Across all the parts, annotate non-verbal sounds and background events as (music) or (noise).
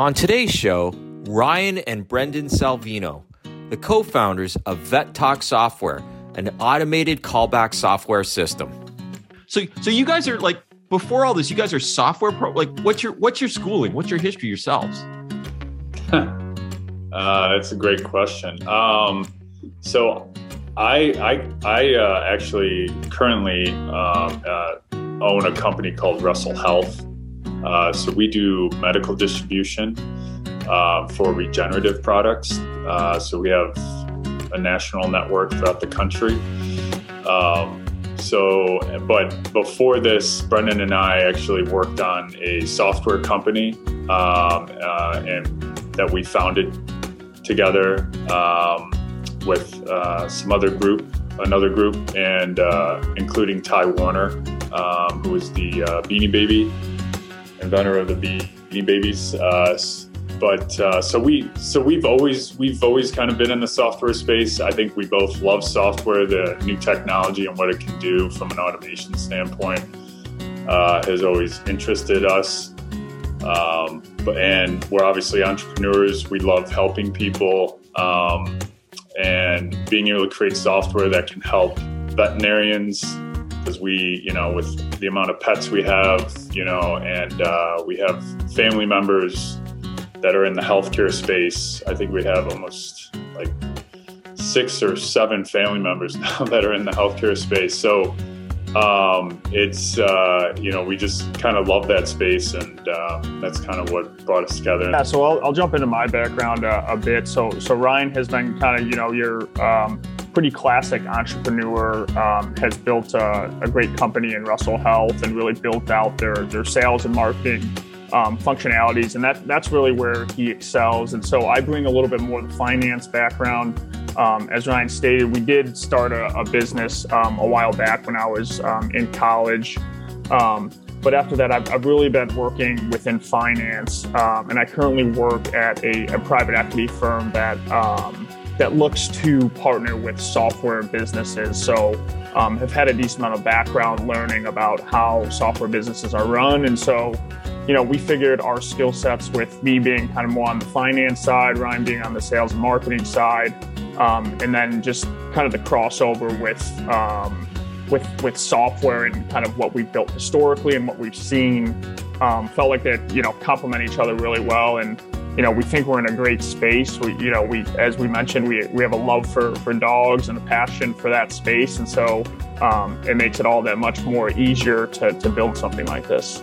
On today's show, Ryan and Brendan Salvino, the co founders of Vet Talk Software, an automated callback software system. So, so you guys are like, before all this, you guys are software pro. Like, what's your what's your schooling? What's your history yourselves? (laughs) uh, that's a great question. Um, so, I I I uh, actually currently um, uh, own a company called Russell Health. Uh, so we do medical distribution uh, for regenerative products. Uh, so we have a national network throughout the country. Um, so, but before this, Brendan and I actually worked on a software company um, uh, and that we founded together um, with uh, some other group, another group, and uh, including Ty Warner, um, who is the Beanie Baby inventor of the Beanie Babies. Uh, but uh, so we so we've always we've always kind of been in the software space. I think we both love software, the new technology and what it can do from an automation standpoint uh, has always interested us. Um, but, and we're obviously entrepreneurs. We love helping people um, and being able to create software that can help veterinarians because we, you know, with the amount of pets we have, you know, and uh, we have family members that are in the healthcare space. I think we have almost like six or seven family members (laughs) now that are in the healthcare space. So um, it's uh, you know we just kind of love that space, and uh, that's kind of what brought us together. Yeah, so I'll, I'll jump into my background uh, a bit. So so Ryan has been kind of you know your um, pretty classic entrepreneur, um, has built a, a, great company in Russell Health and really built out their, their sales and marketing um, functionalities. And that, that's really where he excels. And so I bring a little bit more of the finance background. Um, as Ryan stated, we did start a, a business um, a while back when I was um, in college. Um, but after that, I've, I've, really been working within finance, um, and I currently work at a, a private equity firm that um, that looks to partner with software businesses. So, um, have had a decent amount of background learning about how software businesses are run. And so, you know, we figured our skill sets with me being kind of more on the finance side, Ryan being on the sales and marketing side, um, and then just kind of the crossover with, um, with, with software and kind of what we've built historically and what we've seen um, felt like that, you know, complement each other really well. And, you know, we think we're in a great space. We, you know, we, as we mentioned, we, we have a love for, for dogs and a passion for that space. And so um, it makes it all that much more easier to, to build something like this.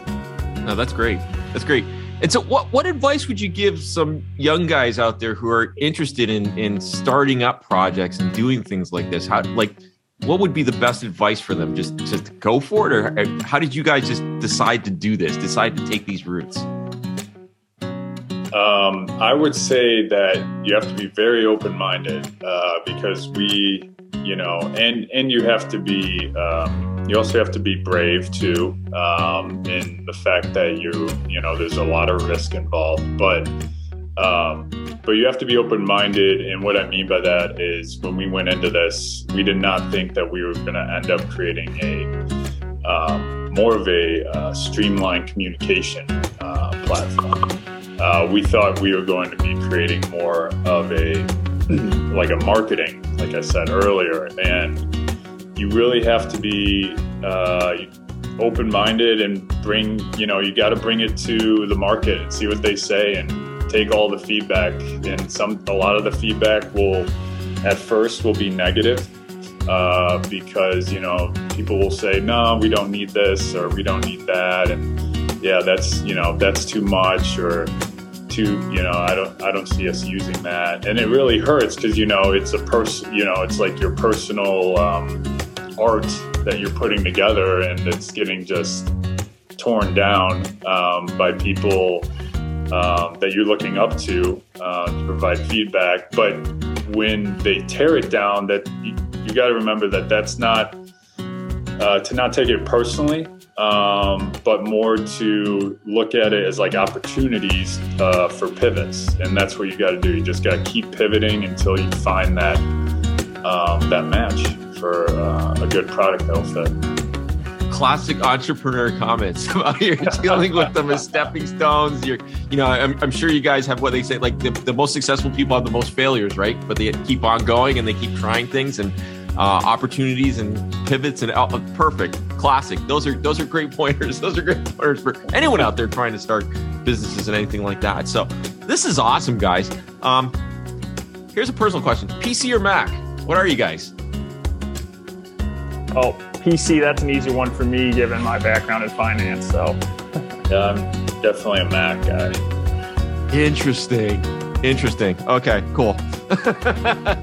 No, that's great. That's great. And so what, what advice would you give some young guys out there who are interested in, in starting up projects and doing things like this? How, like, what would be the best advice for them? Just, just go for it? Or how did you guys just decide to do this, decide to take these routes? Um, I would say that you have to be very open minded uh, because we, you know, and and you have to be. Um, you also have to be brave too, um, in the fact that you, you know, there's a lot of risk involved. But um, but you have to be open minded. And what I mean by that is when we went into this, we did not think that we were going to end up creating a um, more of a uh, streamlined communication uh, platform uh, we thought we were going to be creating more of a (clears throat) like a marketing, like I said earlier, and you really have to be uh, open-minded and bring, you know, you got to bring it to the market and see what they say and take all the feedback. And some, a lot of the feedback will, at first, will be negative. Uh, because you know people will say no we don't need this or we don't need that and yeah, that's you know that's too much or too you know I don't I don't see us using that, and it really hurts because you know it's a person you know it's like your personal um, art that you're putting together, and it's getting just torn down um, by people um, that you're looking up to uh, to provide feedback, but when they tear it down, that you, you got to remember that that's not uh, to not take it personally um, but more to look at it as like opportunities uh, for pivots, and that's what you got to do. You just got to keep pivoting until you find that um, that match for uh, a good product that'll fit. classic entrepreneur comments (laughs) about you're (laughs) dealing with them as stepping stones. You're, you know, I'm, I'm sure you guys have what they say, like the, the most successful people have the most failures, right? But they keep on going and they keep trying things and uh, opportunities and pivots and uh, perfect classic. Those are those are great (laughs) pointers. Those are great pointers for anyone out there trying to start businesses and anything like that. So this is awesome, guys. Um, here's a personal question: PC or Mac? What are you guys? Oh, PC. That's an easy one for me, given my background in finance. So, (laughs) yeah, I'm definitely a Mac guy. Interesting. Interesting. Okay, cool. (laughs)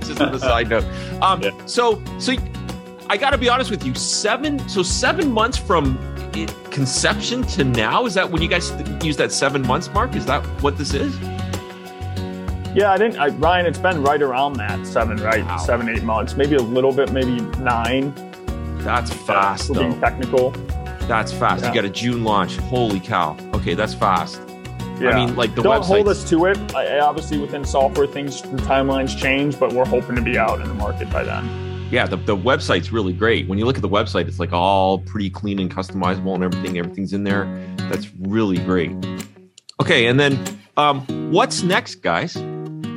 Just on a side note. Um, yeah. So, so I got to be honest with you. Seven. So seven months from conception to now. Is that when you guys use that seven months mark? Is that what this is? Yeah, I didn't. I, Ryan, it's been right around that seven, right? Wow. Seven, eight months, maybe a little bit, maybe nine. That's fast. Uh, being technical. That's fast. Yeah. You got a June launch. Holy cow! Okay, that's fast. Yeah. I mean, like the don't hold us to it. I, obviously, within software, things the timelines change, but we're hoping to be out in the market by then. Yeah, the, the website's really great. When you look at the website, it's like all pretty clean and customizable and everything. Everything's in there. That's really great. Okay, and then um, what's next, guys?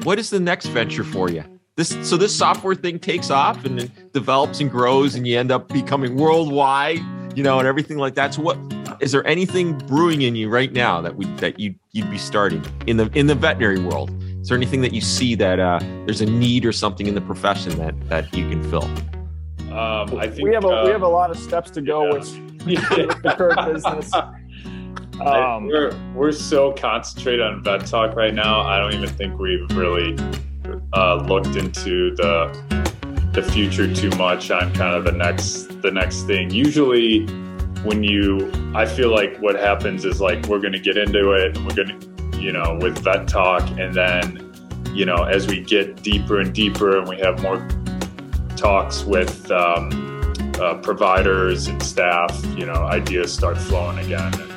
What is the next venture for you? This so this software thing takes off and it develops and grows, and you end up becoming worldwide, you know, and everything like that. So, what is there anything brewing in you right now that we that you you'd be starting in the in the veterinary world? Is there anything that you see that uh, there's a need or something in the profession that that you can fill? Um, I think we have a uh, we have a lot of steps to go yeah. with, with the (laughs) current business. Um, we're we're so concentrated on vet talk right now. I don't even think we've really uh, looked into the the future too much on kind of the next the next thing. Usually, when you, I feel like what happens is like we're going to get into it. And we're going to, you know, with vet talk, and then, you know, as we get deeper and deeper, and we have more talks with um, uh, providers and staff, you know, ideas start flowing again. And,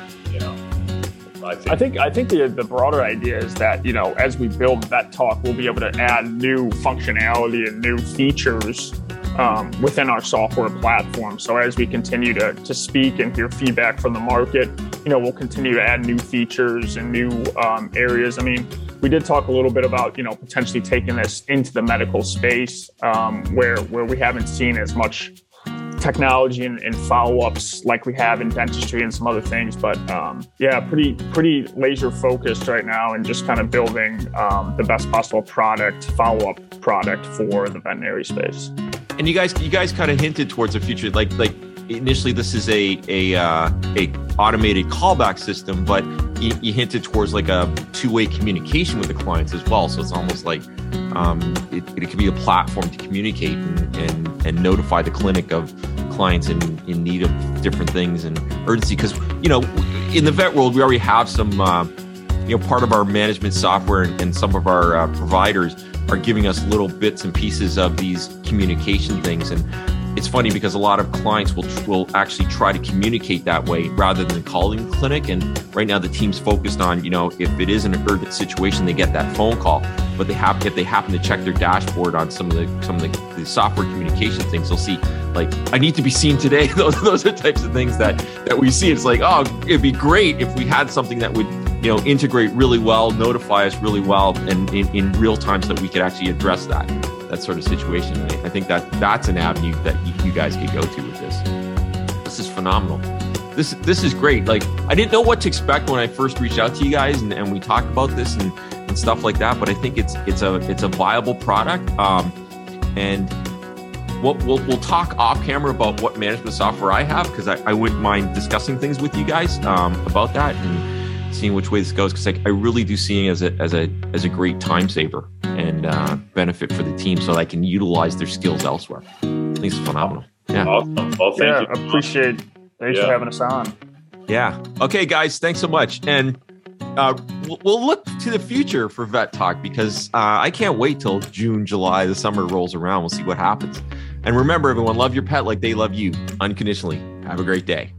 I think. I think I think the the broader idea is that you know as we build Vet Talk, we'll be able to add new functionality and new features um, within our software platform. So as we continue to to speak and hear feedback from the market, you know we'll continue to add new features and new um, areas. I mean, we did talk a little bit about you know potentially taking this into the medical space um, where where we haven't seen as much technology and, and follow-ups like we have in dentistry and some other things but um, yeah pretty pretty laser focused right now and just kind of building um, the best possible product follow-up product for the veterinary space. And you guys you guys kind of hinted towards the future like like initially this is a a uh, a automated callback system but you, you hinted towards like a two-way communication with the clients as well. So it's almost like um, it, it could be a platform to communicate and, and, and notify the clinic of clients in, in need of different things and urgency. Because, you know, in the vet world, we already have some, uh, you know, part of our management software and, and some of our uh, providers are giving us little bits and pieces of these communication things. And it's funny because a lot of clients will will actually try to communicate that way rather than calling the clinic. And right now, the team's focused on you know if it is an urgent situation, they get that phone call. But they have if they happen to check their dashboard on some of the some of the, the software communication things, they'll see like I need to be seen today. (laughs) those those are types of things that that we see. It's like oh, it'd be great if we had something that would you know integrate really well, notify us really well, and in, in real time so that we could actually address that that sort of situation. I, I think that that's an avenue that you, guys could go to with this. This is phenomenal. This this is great. Like I didn't know what to expect when I first reached out to you guys and, and we talked about this and, and stuff like that. But I think it's it's a it's a viable product. Um, and we'll, we'll, we'll talk off camera about what management software I have because I, I wouldn't mind discussing things with you guys um, about that and seeing which way this goes because I, I really do see it as a as a as a great time saver and uh, benefit for the team so they can utilize their skills elsewhere. I think it's phenomenal. Yeah. Awesome. Well, thank yeah, you. Appreciate. Thanks yeah. for having us on. Yeah. Okay, guys. Thanks so much. And uh, we'll look to the future for Vet Talk because uh, I can't wait till June, July, the summer rolls around. We'll see what happens. And remember, everyone, love your pet like they love you unconditionally. Have a great day.